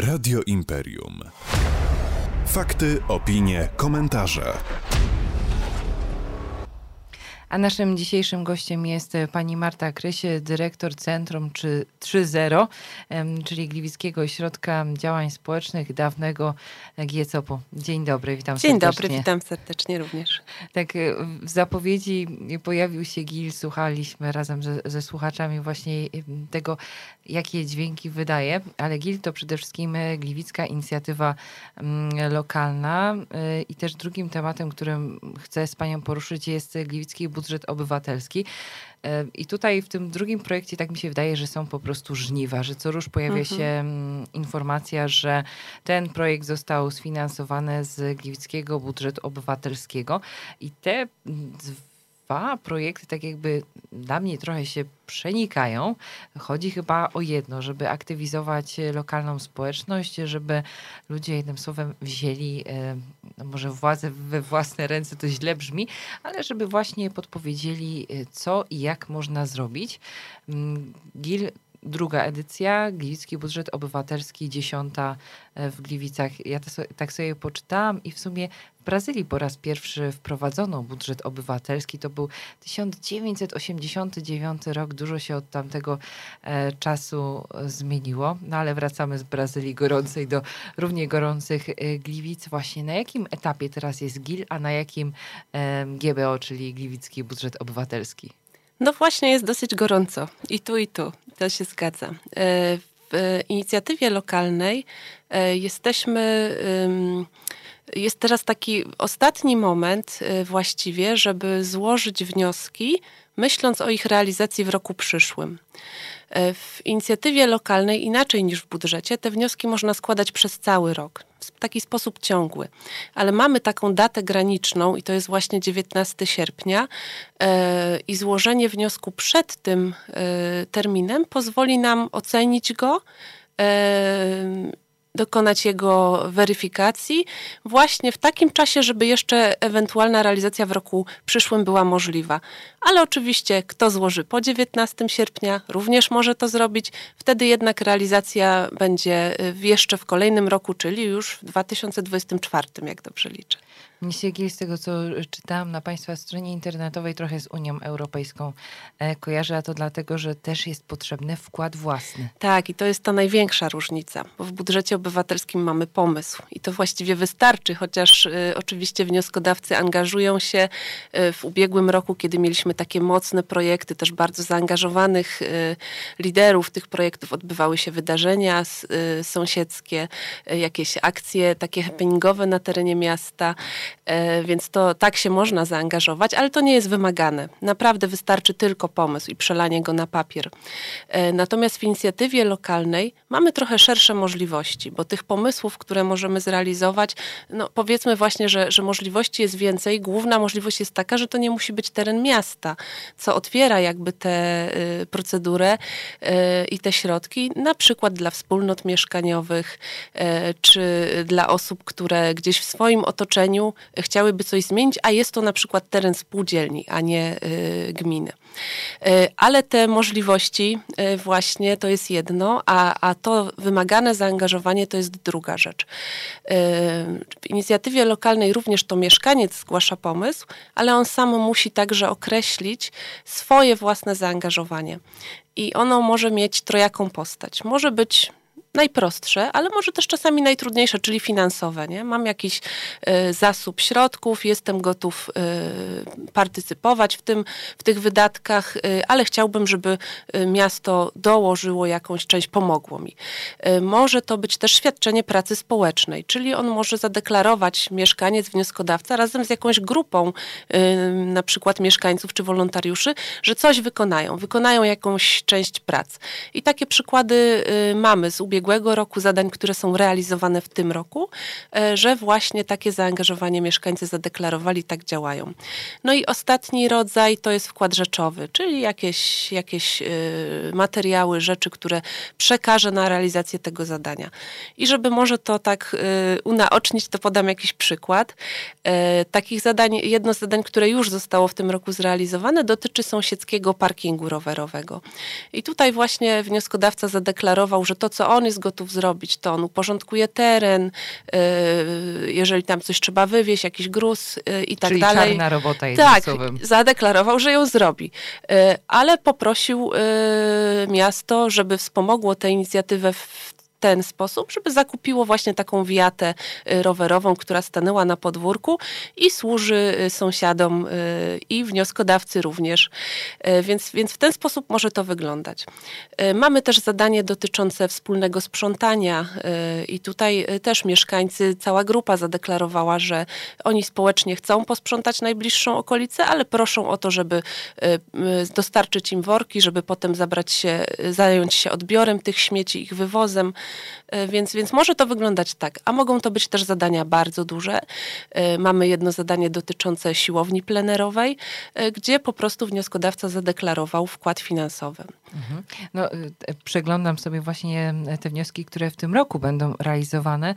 Radio Imperium. Fakty, opinie, komentarze. A naszym dzisiejszym gościem jest e, pani Marta Krysie, dyrektor Centrum 3.0, czyli Gliwickiego Ośrodka Działań Społecznych, dawnego GIECOP-u. Dzień dobry, witam Dzień serdecznie. Dzień dobry, witam serdecznie również. Tak, e, w zapowiedzi pojawił się GIL, słuchaliśmy razem ze, ze słuchaczami właśnie tego, jakie dźwięki wydaje, ale GIL to przede wszystkim e, gliwicka inicjatywa lokalna i też drugim tematem, którym chcę z panią poruszyć jest Gliwicki Budżet budżet obywatelski. E, I tutaj w tym drugim projekcie tak mi się wydaje, że są po prostu żniwa, że co rusz pojawia mhm. się mm, informacja, że ten projekt został sfinansowany z Gliwickiego Budżetu Obywatelskiego i te dwa projekty tak jakby dla mnie trochę się przenikają. Chodzi chyba o jedno, żeby aktywizować lokalną społeczność, żeby ludzie jednym słowem wzięli e, no może władzę we własne ręce, to źle brzmi, ale żeby właśnie podpowiedzieli e, co i jak można zrobić. Mm, Gil druga edycja, Gliwicki Budżet Obywatelski, dziesiąta e, w Gliwicach. Ja to, tak sobie poczytałam i w sumie w Brazylii po raz pierwszy wprowadzono budżet obywatelski. To był 1989 rok. Dużo się od tamtego e, czasu zmieniło. No ale wracamy z Brazylii gorącej do równie gorących e, Gliwic. Właśnie na jakim etapie teraz jest GIL, a na jakim e, GBO, czyli Gliwicki Budżet Obywatelski? No właśnie jest dosyć gorąco. I tu, i tu. To się zgadza. E, w inicjatywie lokalnej e, jesteśmy. Jest teraz taki ostatni moment e, właściwie, żeby złożyć wnioski, myśląc o ich realizacji w roku przyszłym. W inicjatywie lokalnej, inaczej niż w budżecie, te wnioski można składać przez cały rok, w taki sposób ciągły. Ale mamy taką datę graniczną i to jest właśnie 19 sierpnia e, i złożenie wniosku przed tym terminem pozwoli nam ocenić go dokonać jego weryfikacji właśnie w takim czasie, żeby jeszcze ewentualna realizacja w roku przyszłym była możliwa. Ale oczywiście kto złoży po 19 sierpnia również może to zrobić. Wtedy jednak realizacja będzie y, jeszcze w kolejnym roku, czyli już w 2024, jak dobrze liczę. Mnie się z tego, co czytałam na Państwa stronie internetowej, trochę z Unią Europejską e, kojarzy, a to dlatego, że też jest potrzebny wkład własny. Tak, i to jest ta największa różnica, bo w budżecie obywatelskim mamy pomysł i to właściwie wystarczy, chociaż y, oczywiście wnioskodawcy angażują się y, w ubiegłym roku, kiedy mieliśmy takie mocne projekty, też bardzo zaangażowanych y, liderów tych projektów, odbywały się wydarzenia sąsiedzkie, jakieś akcje takie happeningowe na terenie miasta. E, więc to tak się można zaangażować, ale to nie jest wymagane. Naprawdę wystarczy tylko pomysł i przelanie go na papier. E, natomiast w inicjatywie lokalnej mamy trochę szersze możliwości, bo tych pomysłów, które możemy zrealizować, no powiedzmy właśnie, że, że możliwości jest więcej. Główna możliwość jest taka, że to nie musi być teren miasta, co otwiera jakby tę y, procedurę y, i te środki, na przykład dla wspólnot mieszkaniowych, y, czy dla osób, które gdzieś w swoim otoczeniu chciałyby coś zmienić, a jest to na przykład teren spółdzielni, a nie y, gminy. Y, ale te możliwości y, właśnie to jest jedno, a, a to wymagane zaangażowanie to jest druga rzecz. W inicjatywie lokalnej również to mieszkaniec zgłasza pomysł, ale on sam musi także określić swoje własne zaangażowanie. I ono może mieć trojaką postać. Może być najprostsze, ale może też czasami najtrudniejsze, czyli finansowe. Nie? Mam jakiś y, zasób środków, jestem gotów y, partycypować w, tym, w tych wydatkach, y, ale chciałbym, żeby miasto dołożyło jakąś część, pomogło mi. Może to być też świadczenie pracy społecznej, czyli on może zadeklarować mieszkaniec, wnioskodawca razem z jakąś grupą, na przykład mieszkańców czy wolontariuszy, że coś wykonają, wykonają jakąś część prac. I takie przykłady mamy z ubiegłego ubiegłego roku, zadań, które są realizowane w tym roku, e, że właśnie takie zaangażowanie mieszkańcy zadeklarowali, tak działają. No i ostatni rodzaj to jest wkład rzeczowy, czyli jakieś, jakieś e, materiały, rzeczy, które przekaże na realizację tego zadania. I żeby może to tak e, unaocznić, to podam jakiś przykład. Takich zadań, jedno z zadań, które już zostało w tym roku zrealizowane, dotyczy sąsiedzkiego parkingu rowerowego. I tutaj właśnie wnioskodawca zadeklarował, że to, co on jest gotów zrobić, to on uporządkuje teren, jeżeli tam coś trzeba wywieźć, jakiś gruz i tak Czyli dalej. czarna robota jest Tak, słowem. zadeklarował, że ją zrobi. Ale poprosił miasto, żeby wspomogło tę inicjatywę w ten sposób, żeby zakupiło właśnie taką wiatę y, rowerową, która stanęła na podwórku i służy y, sąsiadom y, i wnioskodawcy również. Więc, więc w ten sposób może to wyglądać. Mamy też zadanie dotyczące wspólnego sprzątania i tutaj też mieszkańcy, cała grupa zadeklarowała, że oni społecznie chcą posprzątać najbliższą okolicę, ale proszą o to, żeby dostarczyć im worki, żeby potem zabrać się, zająć się odbiorem tych śmieci, ich wywozem. E, więc, więc może to wyglądać tak, a mogą to być też zadania bardzo duże. E, mamy jedno zadanie dotyczące siłowni plenerowej, e, gdzie po prostu wnioskodawca zadeklarował wkład finansowy. Mhm. No, przeglądam sobie właśnie te wnioski, które w tym roku będą realizowane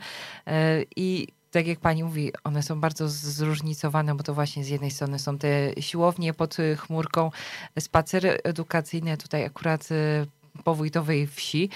i tak jak pani mówi, one są bardzo zróżnicowane, bo to właśnie z jednej strony są te siłownie pod chmurką, spacery edukacyjne, tutaj akurat powójtowej wsi,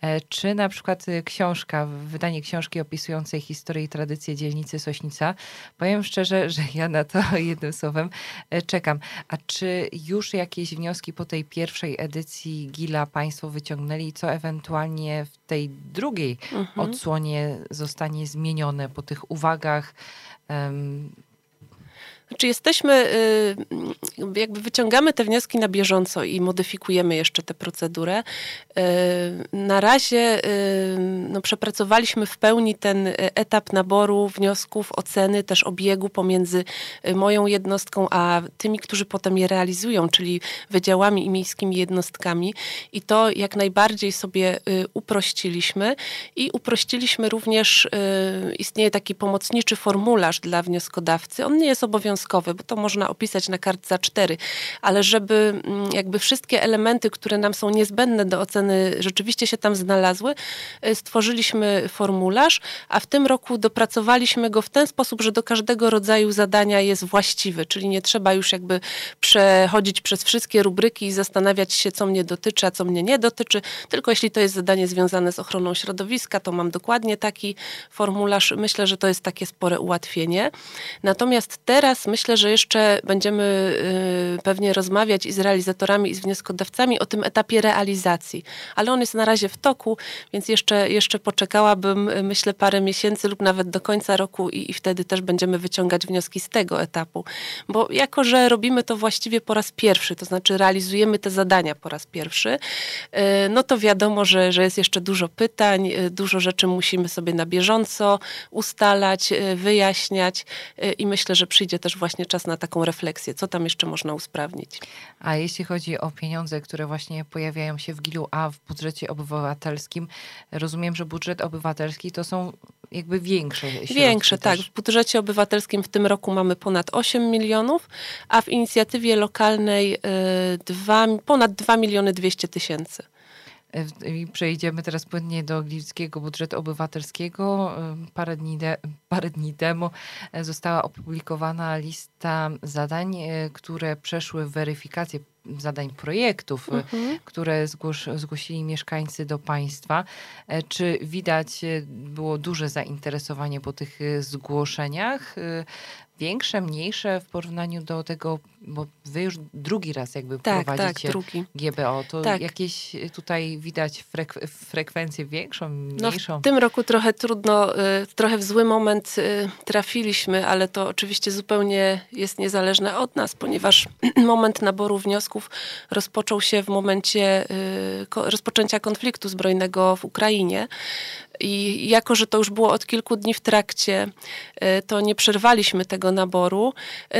e, czy na przykład y, książka, wydanie książki opisującej historię i tradycję dzielnicy Sośnica. Powiem szczerze, że ja na to jednym słowem e, czekam. A czy już jakieś wnioski po tej pierwszej edycji Gila Państwo wyciągnęli, co ewentualnie w tej drugiej mhm. odsłonie zostanie zmienione po tych uwagach? Um, znaczy jesteśmy, y, jakby wyciągamy te wnioski na bieżąco i modyfikujemy jeszcze tę procedurę. Y, na razie y, no, przepracowaliśmy w pełni ten etap naboru wniosków, oceny, też obiegu pomiędzy moją jednostką, a tymi, którzy potem je realizują, czyli wydziałami i miejskimi jednostkami. I to jak najbardziej sobie uprościliśmy i uprościliśmy również, istnieje taki pomocniczy formularz dla wnioskodawcy. On nie jest obowiązkowy, bo to można opisać na kartce A4, ale żeby mm, jakby wszystkie elementy, które nam są niezbędne do oceny, rzeczywiście się tam znalazły, y, stworzyliśmy formularz, a w tym roku dopracowaliśmy go w ten sposób, że do każdego rodzaju zadania jest właściwy, czyli nie trzeba już jakby przechodzić przez wszystkie rubryki i zastanawiać się, co mnie dotyczy, a co mnie nie dotyczy, tylko jeśli to jest zadanie związane z ochroną środowiska, to mam dokładnie taki formularz. Myślę, że to jest takie spore ułatwienie. Natomiast teraz myślę, że jeszcze będziemy y, pewnie rozmawiać i z realizatorami, i z wnioskodawcami o tym etapie realizacji. Ale on jest na razie w toku, więc jeszcze, jeszcze poczekałabym, y, myślę, parę miesięcy lub nawet do końca roku i, i wtedy też będziemy wyciągać wnioski z tego etapu. Bo jako, że robimy to właściwie po raz pierwszy, to znaczy realizujemy te zadania po raz pierwszy, y, no to wiadomo, że, że jest jeszcze dużo pytań, dużo rzeczy musimy sobie na bieżąco ustalać, wyjaśniać i myślę, że przyjdzie też właśnie czas na taką refleksję, co tam jeszcze można usprawnić. A jeśli chodzi o pieniądze, które właśnie pojawiają się w GIL-u, a w budżecie obywatelskim, rozumiem, że budżet obywatelski to są jakby większe środki Większe, też. tak. W budżecie obywatelskim w tym roku mamy ponad 8 milionów, a w inicjatywie lokalnej y, dwa, ponad 2 miliony 200 tysięcy. I przejdziemy teraz płynnie do gliwickiego budżetu obywatelskiego. Parę dni, de, parę dni temu e, została opublikowana lista zadań, e, które przeszły weryfikację zadań projektów, e, mhm. które zgłos, zgłosili mieszkańcy do państwa. Czy widać było duże zainteresowanie po tych zgłoszeniach? Większe, mniejsze w porównaniu do tego bo wy już drugi raz jakby tak, prowadzicie tak, GBO, to tak. jakieś tutaj widać frek frekwencję większą, mniejszą? No w tym roku trochę trudno, y, trochę w zły moment y, trafiliśmy, ale to oczywiście zupełnie jest niezależne od nas, ponieważ moment naboru wniosków rozpoczął się w momencie y, rozpoczęcia konfliktu zbrojnego w Ukrainie. I jako, że to już było od kilku dni w trakcie, to nie przerwaliśmy tego naboru.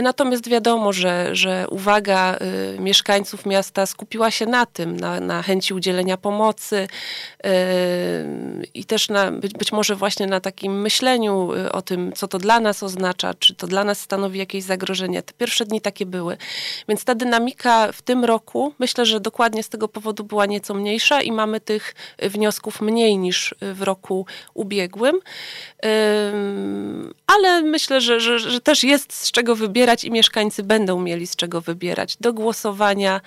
Natomiast wiadomo, że, że uwaga y, mieszkańców miasta skupiła się na tym, na, na chęci udzielenia pomocy y, i też na, być, być może właśnie na takim myśleniu y, o tym, co to dla nas oznacza, czy to dla nas stanowi jakieś zagrożenie. Te pierwsze dni takie były. Więc ta dynamika w tym roku, myślę, że dokładnie z tego powodu była nieco mniejsza i mamy tych wniosków mniej niż w roku ubiegłym. Ale myślę, że, że, że też jest z czego wybierać i mieszkańcy będą mieli mieli z czego wybierać. Do głosowania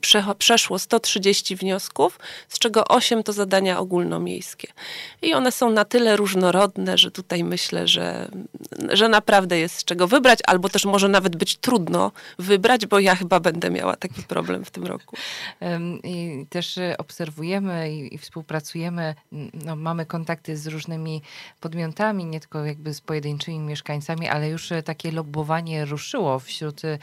prze, przeszło 130 wniosków, z czego 8 to zadania ogólnomiejskie. I one są na tyle różnorodne, że tutaj myślę, że, że naprawdę jest z czego wybrać, albo też może nawet być trudno wybrać, bo ja chyba będę miała taki problem w tym roku. I też e, obserwujemy i, współpracujemy, no, mamy kontakty z różnymi podmiotami, nie tylko jakby z pojedynczymi mieszkańcami, ale już e, takie lobbowanie ruszyło wśród e,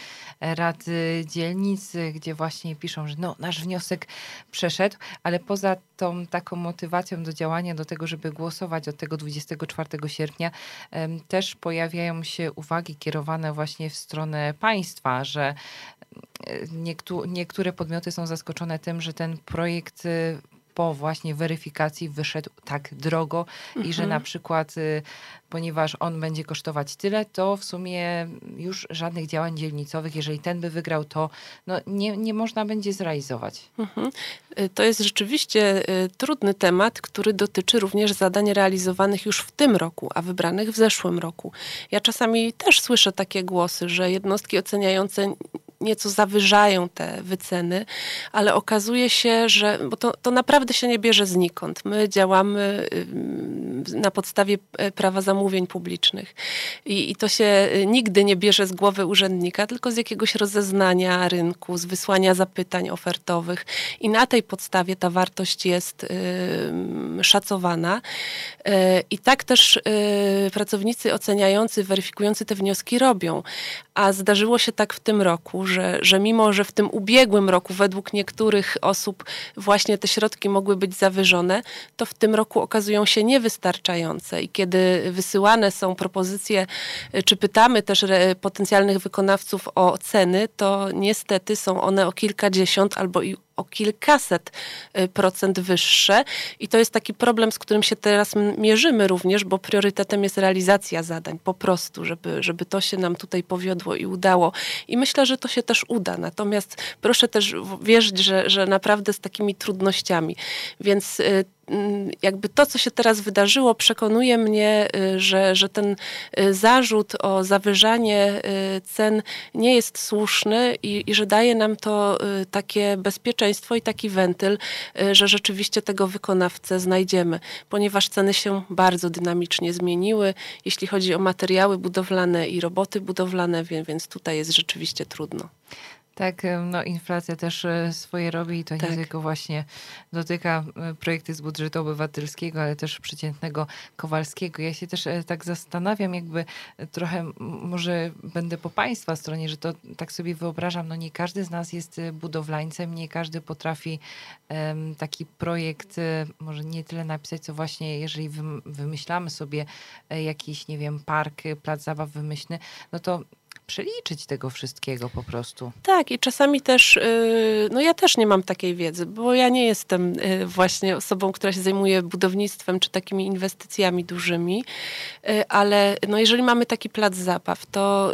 rad dzielnic, gdzie właśnie piszą, że no, nasz wniosek przeszedł, ale poza tą taką motywacją do działania, do tego, żeby głosować od tego 24 sierpnia, też pojawiają się uwagi kierowane właśnie w stronę państwa, że niektóre podmioty są zaskoczone tym, że ten projekt po właśnie weryfikacji wyszedł tak drogo mhm. i że mhm. na przykład, y, ponieważ on będzie kosztować tyle, to w sumie już żadnych działań dzielnicowych, jeżeli ten by wygrał, to no, nie, nie można będzie zrealizować. Mhm. Y, to jest rzeczywiście y, trudny temat, który dotyczy również zadań realizowanych już w tym roku, a wybranych w zeszłym roku. Ja czasami też słyszę takie głosy, że jednostki oceniające nieco zawyżają te wyceny, ale okazuje się, że bo to, to naprawdę się nie bierze znikąd. My działamy na podstawie e, prawa zamówień publicznych i, i to się y, nigdy nie bierze z głowy urzędnika, tylko z jakiegoś rozeznania rynku, z wysłania zapytań ofertowych i na tej podstawie ta wartość jest y, szacowana. Y, I tak też y, pracownicy oceniający, weryfikujący te wnioski robią. A zdarzyło się tak w tym roku, że, że mimo, że w tym ubiegłym roku według niektórych osób właśnie te środki mogły być zawyżone, to w tym roku okazują się niewystarczające. I kiedy wysyłane są propozycje, czy pytamy też potencjalnych wykonawców o ceny, to niestety są one o kilkadziesiąt albo i o kilkaset y, procent wyższe. I to jest taki problem, z którym się teraz mierzymy również, bo priorytetem jest realizacja zadań, po prostu, żeby, żeby to się nam tutaj powiodło i udało. I myślę, że to się też uda. Natomiast proszę też wierzyć, że, że naprawdę z takimi trudnościami. Więc y, jakby to, co się teraz wydarzyło, przekonuje mnie, y, że, że ten y, zarzut o zawyżanie y, cen nie jest słuszny i, i że daje nam to takie bezpieczeństwo i taki wentyl, że rzeczywiście tego wykonawcę znajdziemy, ponieważ ceny się bardzo dynamicznie zmieniły, jeśli chodzi o materiały budowlane i roboty budowlane, więc tutaj jest rzeczywiście trudno. Tak, no inflacja też e, swoje robi i to tak. nie tylko właśnie dotyka e, projekty z budżetu obywatelskiego, ale też przeciętnego Kowalskiego. Ja się też e, tak zastanawiam, jakby trochę może będę po Państwa stronie, że to tak sobie wyobrażam, no nie każdy z nas jest budowlańcem, nie każdy potrafi taki projekt może nie tyle napisać, co właśnie jeżeli wymyślamy sobie jakiś, nie wiem, park, plac zabaw wymyślny, no to przeliczyć tego wszystkiego po prostu. Tak, i czasami też, y, no ja też nie mam takiej wiedzy, bo ja nie jestem y, właśnie osobą, która się zajmuje budownictwem czy takimi inwestycjami dużymi, y, ale no jeżeli mamy taki plac zabaw, to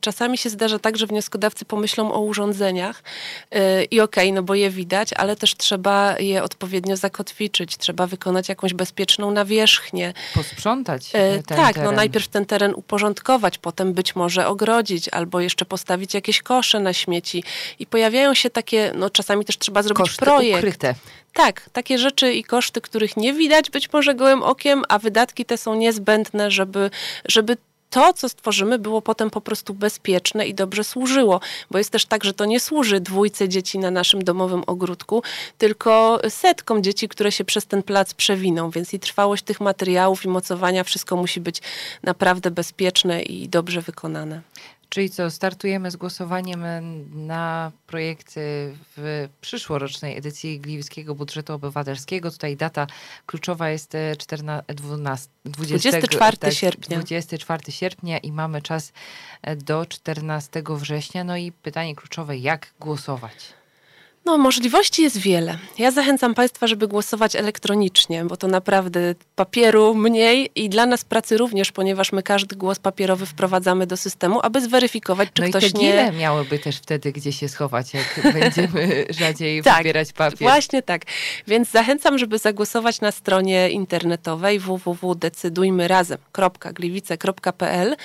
czasami się zdarza tak, że wnioskodawcy pomyślą o urządzeniach i okej, okay, no bo je widać, ale też trzeba je odpowiednio zakotwiczyć, trzeba wykonać jakąś bezpieczną nawierzchnię. Posprzątać ten Tak, teren. no najpierw ten teren uporządkować, potem być może ogrodzić, albo jeszcze postawić jakieś kosze na śmieci. I pojawiają się takie, no czasami też trzeba zrobić Koszty projekt. Ukryte. Tak, takie rzeczy i koszty, których nie widać być może gołym okiem, a wydatki te są niezbędne, żeby, żeby to, co stworzymy, było potem po prostu bezpieczne i dobrze służyło. Bo jest też tak, że to nie służy dwójce dzieci na naszym domowym ogródku, tylko setkom dzieci, które się przez ten plac przewiną. Więc i trwałość tych materiałów, i mocowania, wszystko musi być naprawdę bezpieczne i dobrze wykonane. Czyli co, startujemy z głosowaniem na projekty w przyszłorocznej edycji Gliwickiego Budżetu Obywatelskiego. Tutaj data kluczowa jest 14, 12, 20, 24 tak, sierpnia. 24 sierpnia i mamy czas do 14 września. No i pytanie kluczowe, jak głosować? No, możliwości jest wiele. Ja zachęcam Państwa, żeby głosować elektronicznie, bo to naprawdę papieru mniej i dla nas pracy również, ponieważ my każdy głos papierowy wprowadzamy do systemu, aby zweryfikować, czy no ktoś i te nie... miałyby też wtedy gdzie się schować, jak będziemy rzadziej tak, wybierać papier. Właśnie tak. Więc zachęcam, żeby zagłosować na stronie internetowej www.decydujmyrazem.gliwice.pl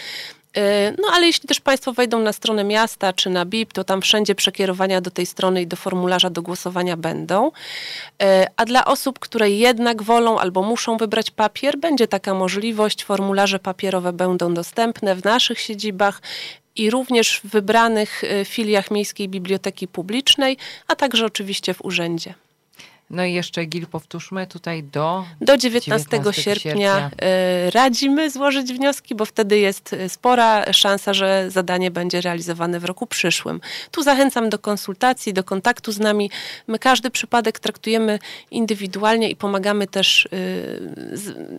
No ale jeśli też Państwo wejdą na stronę miasta czy na BIP, to tam wszędzie przekierowania do tej strony i do formularza do głosowania będą. A dla osób, które jednak wolą albo muszą wybrać papier, będzie taka możliwość. Formularze papierowe będą dostępne w naszych siedzibach i również w wybranych filiach Miejskiej Biblioteki Publicznej, a także oczywiście w urzędzie. No i jeszcze Gil, powtórzmy tutaj do... Do 19, 19 sierpnia, sierpnia e, radzimy złożyć wnioski, bo wtedy jest e, spora szansa, że zadanie będzie realizowane w roku przyszłym. Tu zachęcam do konsultacji, do kontaktu z nami. My każdy przypadek traktujemy indywidualnie i pomagamy też e,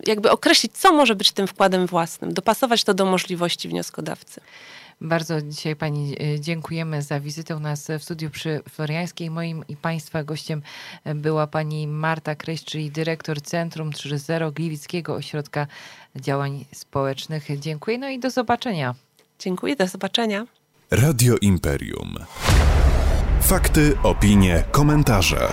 jakby określić, co może być tym wkładem własnym, dopasować to do możliwości wnioskodawcy. Bardzo dzisiaj Pani e, dziękujemy za wizytę u nas w studiu przy Floriańskiej. Moim i Państwa gościem e, była Pani Marta Kreś, czyli dyrektor Centrum 3.0 Gliwickiego Ośrodka Działań Społecznych. Dziękuję, no i do zobaczenia. Dziękuję, do zobaczenia. Radio Imperium. Fakty, opinie, komentarze.